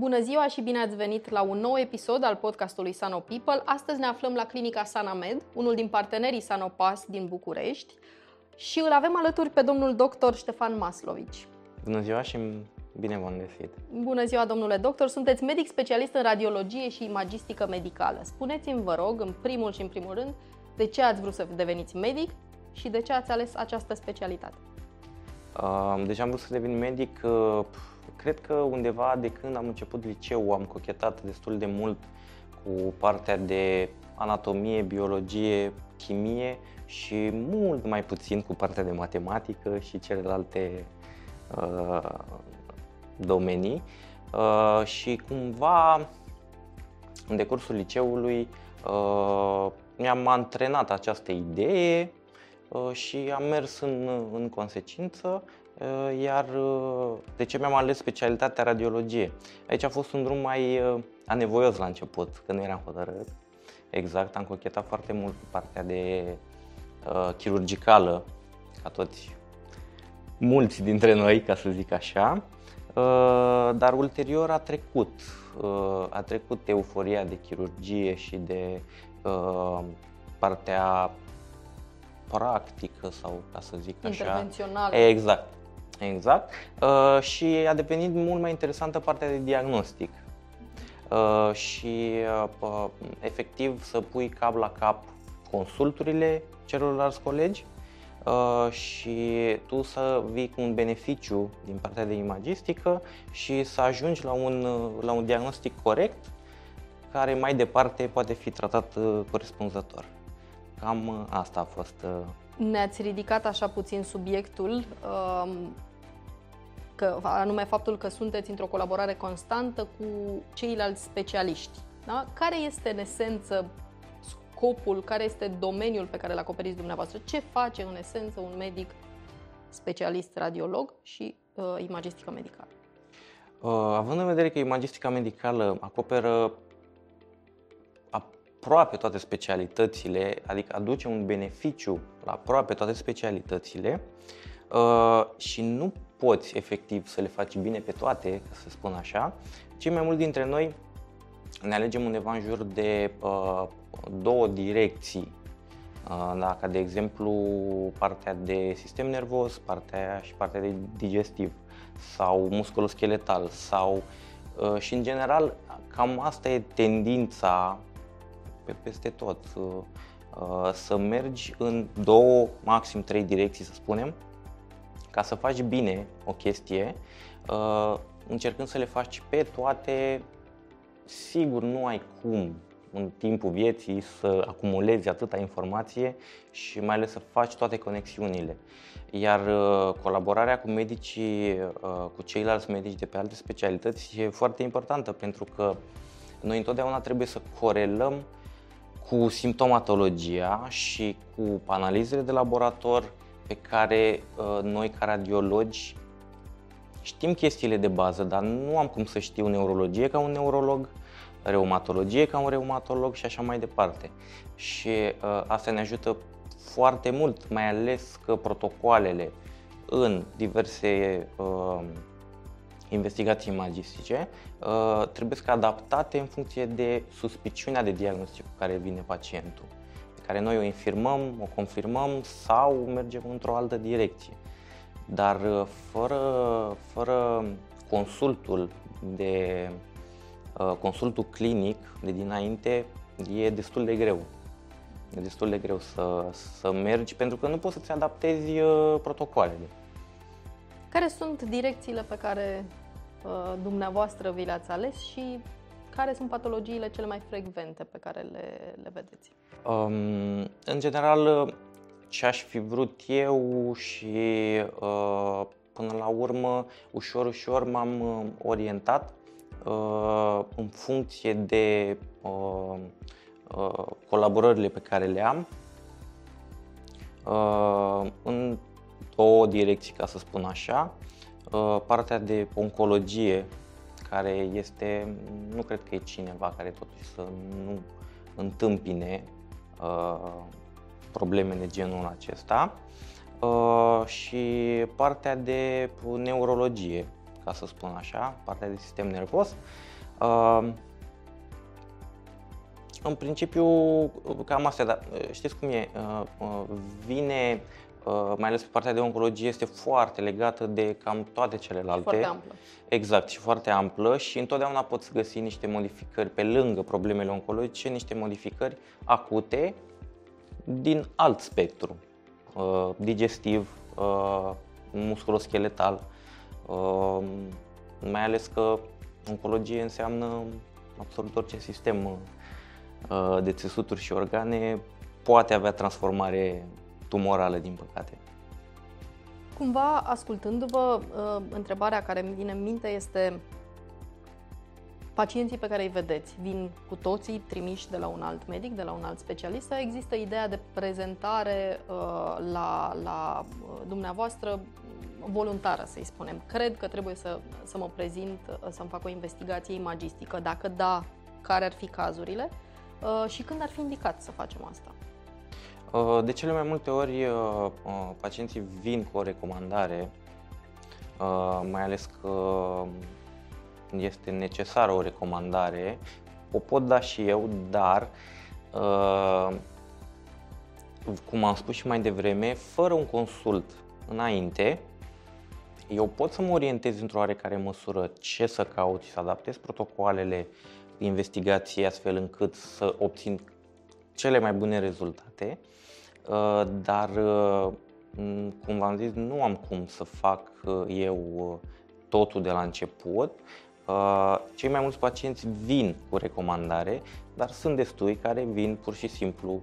Bună ziua și bine ați venit la un nou episod al podcastului Sano People. Astăzi ne aflăm la clinica Sanamed, unul din partenerii Sanopas din București și îl avem alături pe domnul doctor Ștefan Maslovici. Bună ziua și bine v-am găsit. Bună ziua, domnule doctor. Sunteți medic specialist în radiologie și imagistică medicală. Spuneți-mi, vă rog, în primul și în primul rând, de ce ați vrut să deveniți medic și de ce ați ales această specialitate? Uh, deci am vrut să devin medic uh, Cred că undeva de când am început liceu am cochetat destul de mult cu partea de anatomie, biologie, chimie și mult mai puțin cu partea de matematică și celelalte uh, domenii. Uh, și cumva în decursul liceului uh, mi-am antrenat această idee uh, și am mers în, în consecință Uh, iar uh, de ce mi-am ales specialitatea radiologie? Aici a fost un drum mai uh, anevoios la început, când nu eram hotărât. Exact, am cochetat foarte mult cu partea de uh, chirurgicală, ca toți mulți dintre noi, ca să zic așa. Uh, dar ulterior a trecut, uh, a trecut euforia de chirurgie și de uh, partea practică sau ca să zic așa. Intervențională. Exact. Exact. Uh, și a devenit mult mai interesantă partea de diagnostic. Uh, și uh, efectiv să pui cap la cap consulturile celorlalți colegi uh, și tu să vii cu un beneficiu din partea de imagistică și să ajungi la un, la un diagnostic corect care mai departe poate fi tratat uh, corespunzător. Cam uh, asta a fost. Ne-ați ridicat așa puțin subiectul. Um, că, anume faptul că sunteți într-o colaborare constantă cu ceilalți specialiști. Da? Care este în esență scopul, care este domeniul pe care îl acoperiți dumneavoastră? Ce face în esență un medic specialist radiolog și uh, imagistică medicală? Uh, având în vedere că imagistica medicală acoperă aproape toate specialitățile, adică aduce un beneficiu la aproape toate specialitățile uh, și nu poți efectiv să le faci bine pe toate, ca să spun așa, cei mai mulți dintre noi ne alegem undeva în jur de uh, două direcții. Uh, da, ca de exemplu partea de sistem nervos, partea și partea de digestiv sau musculoscheletal sau uh, și în general cam asta e tendința pe peste tot. Uh, uh să mergi în două, maxim trei direcții, să spunem, ca să faci bine o chestie, uh, încercând să le faci pe toate, sigur nu ai cum în timpul vieții să acumulezi atâta informație și mai ales să faci toate conexiunile. Iar uh, colaborarea cu medicii, uh, cu ceilalți medici de pe alte specialități e foarte importantă pentru că noi întotdeauna trebuie să corelăm cu simptomatologia și cu analizele de laborator, pe care uh, noi ca radiologi știm chestiile de bază, dar nu am cum să știu neurologie ca un neurolog, reumatologie ca un reumatolog și așa mai departe. Și uh, asta ne ajută foarte mult, mai ales că protocoalele în diverse uh, investigații magistice uh, trebuie să adaptate în funcție de suspiciunea de diagnostic cu care vine pacientul care noi o infirmăm, o confirmăm sau mergem într-o altă direcție. Dar uh, fără, fără consultul de uh, consultul clinic de dinainte e destul de greu. E destul de greu să, să mergi pentru că nu poți să-ți adaptezi uh, protocoalele. Care sunt direcțiile pe care uh, dumneavoastră vi le-ați ales și care sunt patologiile cele mai frecvente pe care le, le vedeți? Um, în general, ce aș fi vrut eu și uh, până la urmă, ușor, ușor m-am uh, orientat în funcție de colaborările pe care le am în două direcții, ca să spun așa. Partea de oncologie, care este, nu cred că e cineva care totuși să nu întâmpine probleme de genul acesta uh, și partea de neurologie, ca să spun așa, partea de sistem nervos. Uh, în principiu, cam astea, dar uh, știți cum e, vine, mai ales pe partea de oncologie, este foarte legată de cam toate celelalte. Foarte amplă. Exact, și foarte amplă și întotdeauna poți găsi niște modificări pe lângă problemele oncologice, niște modificări acute din alt spectru, uh, digestiv, uh, musculoscheletal, uh, mai ales că oncologie înseamnă absolut orice sistem de țesuturi și organe poate avea transformare tumorală, din păcate. Cumva, ascultându-vă, întrebarea care îmi vine în minte este pacienții pe care îi vedeți vin cu toții trimiși de la un alt medic, de la un alt specialist sau există ideea de prezentare uh, la, la uh, dumneavoastră voluntară, să-i spunem. Cred că trebuie să, să mă prezint, uh, să-mi fac o investigație imagistică. Dacă da, care ar fi cazurile uh, și când ar fi indicat să facem asta? Uh, de cele mai multe ori, uh, pacienții vin cu o recomandare, mai ales că este necesară o recomandare, o pot da și eu, dar uh, cum am spus și mai devreme, fără un consult înainte, eu pot să mă orientez într-o oarecare măsură ce să caut și să adaptez protocoalele de investigație astfel încât să obțin cele mai bune rezultate, uh, dar uh, cum v-am zis, nu am cum să fac eu totul de la început, Uh, cei mai mulți pacienți vin cu recomandare, dar sunt destui care vin pur și simplu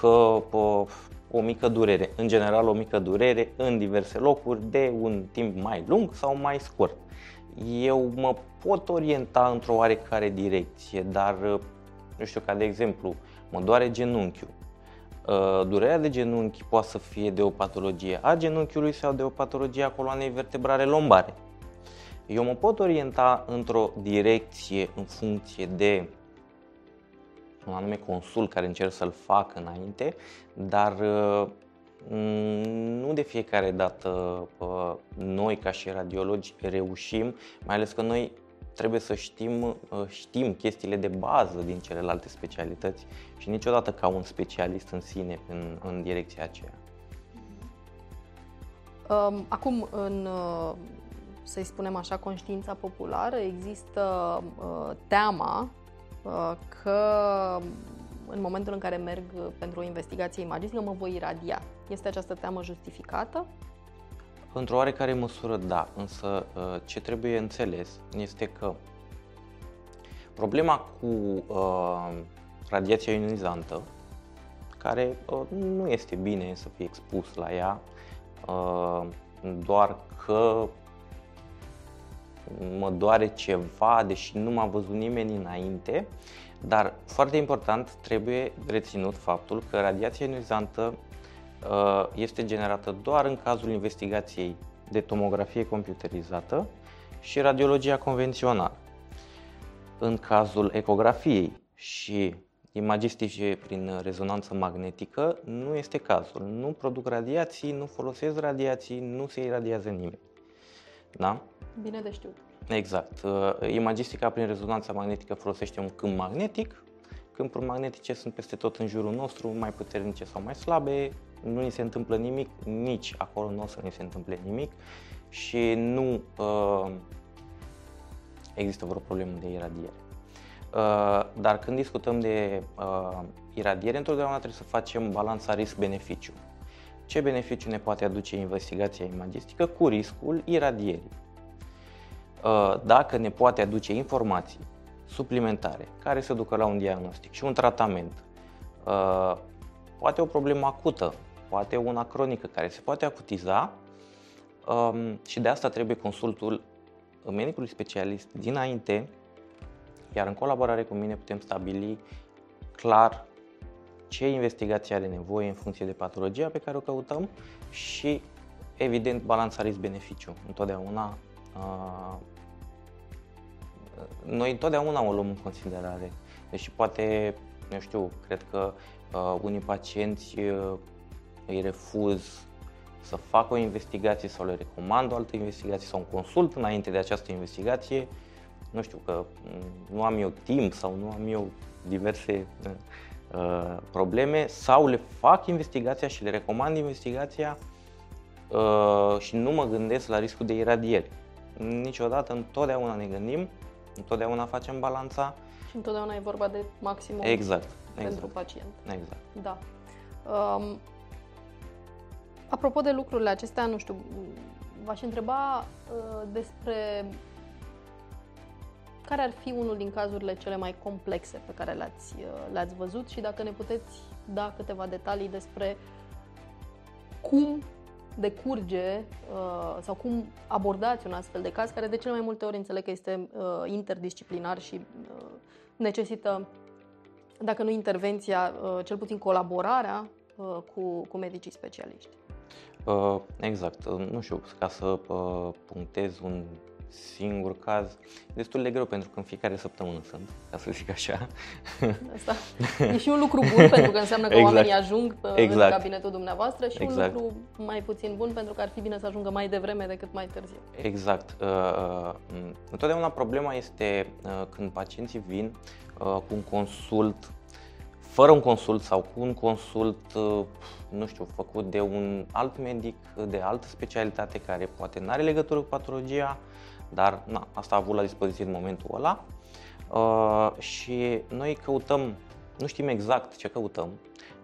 că o mică durere, în general o mică durere în diverse locuri de un timp mai lung sau mai scurt. Eu mă pot orienta într-o oarecare direcție, dar nu știu, ca de exemplu, mă doare genunchiul. Uh, durerea de genunchi poate să fie de o patologie a genunchiului sau de o patologie a coloanei vertebrale lombare. Eu mă pot orienta într-o direcție în funcție de un anume consul care încerc să-l fac înainte, dar mm, nu de fiecare dată uh, noi ca și radiologi reușim, mai ales că noi trebuie să știm, uh, știm chestiile de bază din celelalte specialități și niciodată ca un specialist în sine în, în direcția aceea. Um, acum, în uh, să-i spunem așa, conștiința populară, există uh, teama uh, că în momentul în care merg pentru o investigație imagistică mă voi iradia. Este această teamă justificată? Într-o oarecare măsură, da, însă uh, ce trebuie înțeles este că problema cu uh, radiația ionizantă, care uh, nu este bine să fie expus la ea, uh, doar că mă doare ceva, deși nu m-a văzut nimeni înainte, dar foarte important trebuie reținut faptul că radiația ionizantă uh, este generată doar în cazul investigației de tomografie computerizată și radiologia convențională. În cazul ecografiei și imagistice prin rezonanță magnetică nu este cazul. Nu produc radiații, nu folosesc radiații, nu se iradiază nimeni. Da? Bine de știut. Exact. Uh, imagistica prin rezonanța magnetică folosește un câmp magnetic. Câmpuri magnetice sunt peste tot în jurul nostru, mai puternice sau mai slabe. Nu ni se întâmplă nimic, nici acolo nu o să ni se întâmple nimic și nu uh, există vreo problemă de iradiere. Uh, dar când discutăm de uh, iradiere, întotdeauna trebuie să facem balanța risc-beneficiu. Ce beneficiu ne poate aduce investigația imagistică cu riscul iradierii? Uh, dacă ne poate aduce informații suplimentare care să ducă la un diagnostic și un tratament, uh, poate o problemă acută, poate una cronică care se poate acutiza um, și de asta trebuie consultul medicului specialist dinainte, iar în colaborare cu mine putem stabili clar ce investigație are nevoie în funcție de patologia pe care o căutăm și, evident, balanța risc-beneficiu. Întotdeauna, uh, noi întotdeauna o luăm în considerare. Deși poate, nu știu, cred că uh, unii pacienți uh, îi refuz să facă o investigație sau le recomand o altă investigație sau un consult înainte de această investigație, nu știu, că nu am eu timp sau nu am eu diverse uh, probleme sau le fac investigația și le recomand investigația uh, și nu mă gândesc la riscul de iradieri. Niciodată, întotdeauna ne gândim, întotdeauna facem balanța. Și întotdeauna e vorba de maximum exact, pentru exact. pacient. Exact. Da. Um, apropo de lucrurile acestea, nu știu, v-aș întreba uh, despre care ar fi unul din cazurile cele mai complexe pe care le-ați, uh, le-ați văzut și dacă ne puteți da câteva detalii despre cum decurge uh, sau cum abordați un astfel de caz, care de cele mai multe ori înțeleg că este uh, interdisciplinar și uh, necesită, dacă nu intervenția, uh, cel puțin colaborarea uh, cu, cu medicii specialiști. Uh, exact. Uh, nu știu, ca să uh, punctez un singur caz, destul de greu pentru că în fiecare săptămână sunt, ca să zic așa. Asta e și un lucru bun pentru că înseamnă că exact. oamenii ajung pe, exact. în cabinetul dumneavoastră și exact. un lucru mai puțin bun pentru că ar fi bine să ajungă mai devreme decât mai târziu. Exact. Uh, întotdeauna problema este uh, când pacienții vin uh, cu un consult fără un consult sau cu un consult, uh, nu știu, făcut de un alt medic de altă specialitate care poate nu are legătură cu patologia, dar na, asta a avut la dispoziție în momentul ăla. Uh, și noi căutăm, nu știm exact ce căutăm,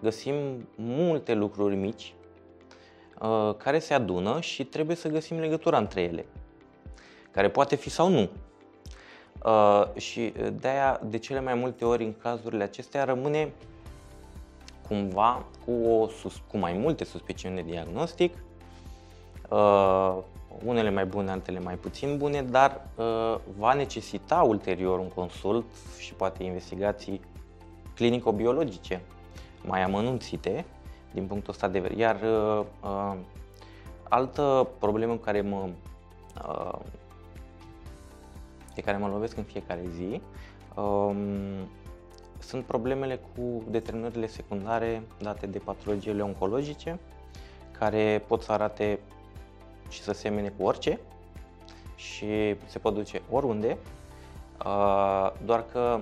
găsim multe lucruri mici uh, care se adună și trebuie să găsim legătura între ele, care poate fi sau nu. Uh, și de aia, de cele mai multe ori, în cazurile acestea, rămâne cumva cu, o, cu mai multe suspiciuni de diagnostic, uh, unele mai bune, altele mai puțin bune, dar uh, va necesita ulterior un consult și poate investigații clinico-biologice mai amănunțite din punctul ăsta de vedere. Iar uh, uh, altă problemă cu care mă uh, de care mă lovesc în fiecare zi um, sunt problemele cu determinările secundare date de patologiile oncologice, care pot să arate și să semene cu orice și se pot duce oriunde, uh, doar că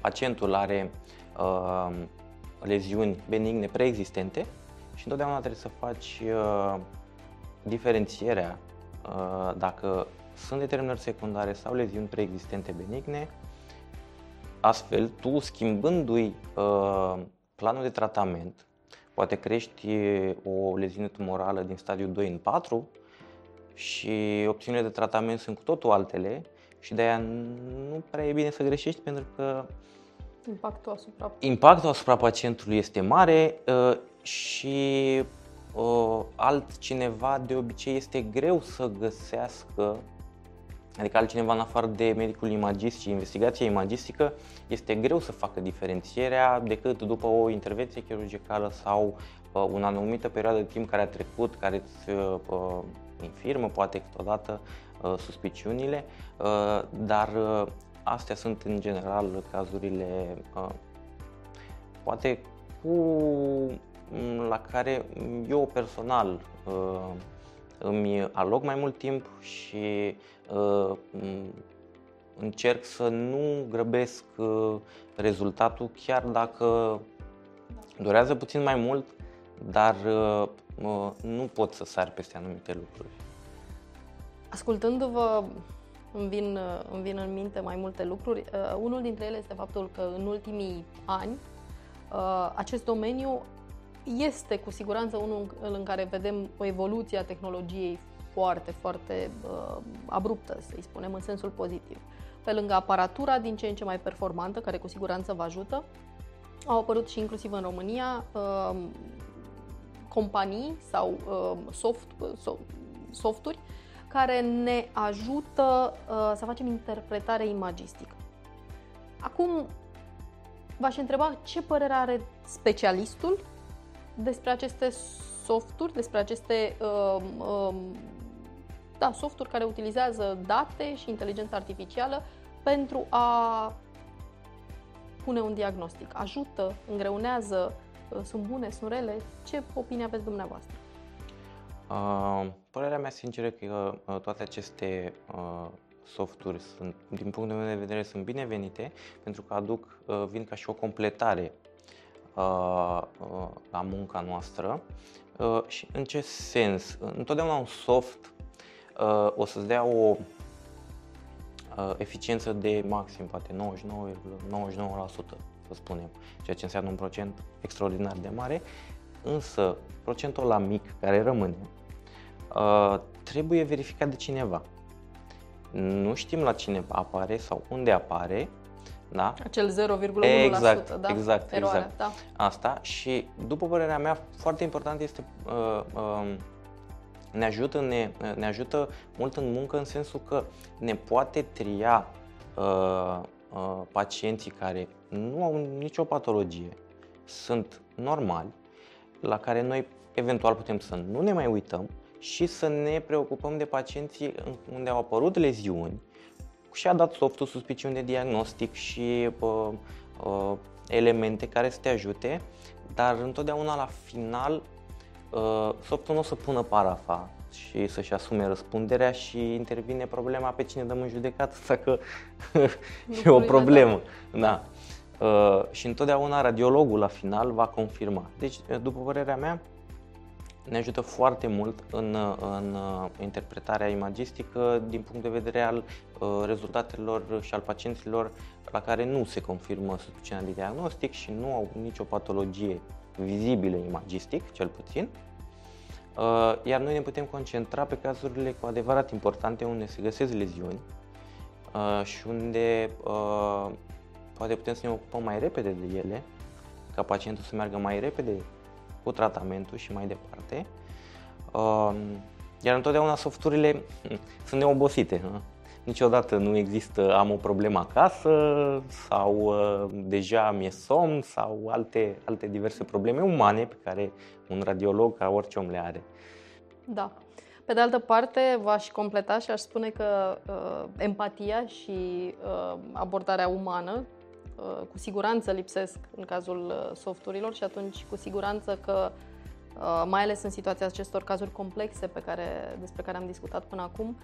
pacientul are uh, leziuni benigne preexistente și întotdeauna trebuie să faci uh, diferențierea dacă sunt determinări secundare sau leziuni preexistente benigne. Astfel, tu schimbându-i planul de tratament, poate crești o leziune tumorală din stadiul 2 în 4 și opțiunile de tratament sunt cu totul altele și de aia nu prea e bine să greșești pentru că impactul asupra, impactul asupra pacientului este mare uh, și uh, altcineva de obicei este greu să găsească Adică altcineva în afară de medicul imagist și investigația imagistică este greu să facă diferențierea decât după o intervenție chirurgicală sau uh, o anumită perioadă de timp care a trecut, care îți uh, uh, infirmă poate câteodată uh, suspiciunile, uh, dar uh, astea sunt în general cazurile uh, poate cu mm, la care eu personal uh, îmi aloc mai mult timp și uh, încerc să nu grăbesc uh, rezultatul, chiar dacă durează puțin mai mult, dar uh, uh, nu pot să sar peste anumite lucruri. Ascultându-vă, îmi vin, îmi vin în minte mai multe lucruri. Uh, unul dintre ele este faptul că în ultimii ani uh, acest domeniu este cu siguranță unul în care vedem o evoluție a tehnologiei foarte, foarte uh, abruptă, să-i spunem, în sensul pozitiv. Pe lângă aparatura din ce în ce mai performantă, care cu siguranță vă ajută, au apărut și inclusiv în România uh, companii sau uh, soft, uh, softuri care ne ajută uh, să facem interpretare imagistică. Acum, v-aș întreba ce părere are specialistul despre aceste softuri, despre aceste uh, uh, da, softuri care utilizează date și inteligență artificială pentru a pune un diagnostic. Ajută, îngreunează, uh, sunt bune, sunt rele? Ce opinie aveți dumneavoastră? Uh, părerea mea sinceră că uh, toate aceste uh, softuri sunt, din punctul meu de vedere, sunt binevenite pentru că aduc, uh, vin ca și o completare uh, uh, la munca noastră. Uh, și în ce sens? Întotdeauna un soft uh, o să-ți dea o uh, eficiență de maxim, poate 99,99%, să spunem, ceea ce înseamnă un procent extraordinar de mare, însă procentul la mic care rămâne uh, trebuie verificat de cineva. Nu știm la cine apare sau unde apare, da? Acel 0,1%, exact, da? Exact, Eroare, exact. Da. Asta și după părerea mea foarte important este uh, uh, ne ajută, ne, ne ajută mult în muncă în sensul că ne poate tria uh, uh, pacienții care nu au nicio patologie, sunt normali, la care noi eventual putem să nu ne mai uităm și să ne preocupăm de pacienții unde au apărut leziuni și a dat softul suspiciuni de diagnostic și uh, uh, elemente care să te ajute, dar întotdeauna la final uh, softul nu o să pună parafa și să-și asume răspunderea și intervine problema pe cine dăm în judecată, dacă e o problemă. Da. Uh, și întotdeauna radiologul la final va confirma. Deci, după părerea mea, ne ajută foarte mult în, în interpretarea imagistică din punct de vedere al uh, rezultatelor și al pacienților la care nu se confirmă suficiența de diagnostic și nu au nicio patologie vizibilă imagistic, cel puțin. Uh, iar noi ne putem concentra pe cazurile cu adevărat importante unde se găsesc leziuni uh, și unde poate putem să ne ocupăm mai repede de ele, ca pacientul să meargă mai repede cu tratamentul și mai departe. Um, iar întotdeauna softurile hm, sunt neobosite. Niciodată nu există am o problemă acasă sau uh, deja mi-e somn sau alte, alte diverse probleme umane pe care un radiolog ca orice om le are. Da. Pe de altă parte, v-aș completa și aș spune că uh, empatia și uh, abordarea umană Uh, cu siguranță lipsesc în cazul uh, softurilor și atunci cu siguranță că uh, mai ales în situația acestor cazuri complexe pe care, despre care am discutat până acum,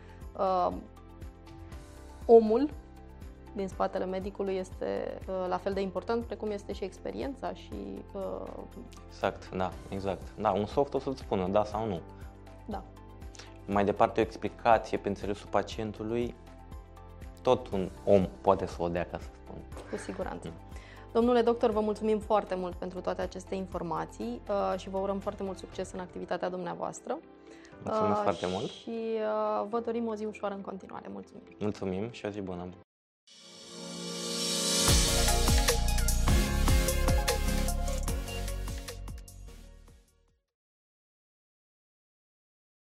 omul din spatele medicului este la fel de important precum este și experiența și... Exact, da, exact. Da, un soft o să-ți spună da sau nu. Da. Mai departe, o explicație pe înțelesul pacientului, tot un om poate să o dea, ca să cu siguranță. Domnule doctor, vă mulțumim foarte mult pentru toate aceste informații uh, și vă urăm foarte mult succes în activitatea dumneavoastră. Mulțumesc uh, foarte mult. Și uh, vă dorim o zi ușoară în continuare. Mulțumim. Mulțumim și o zi bună.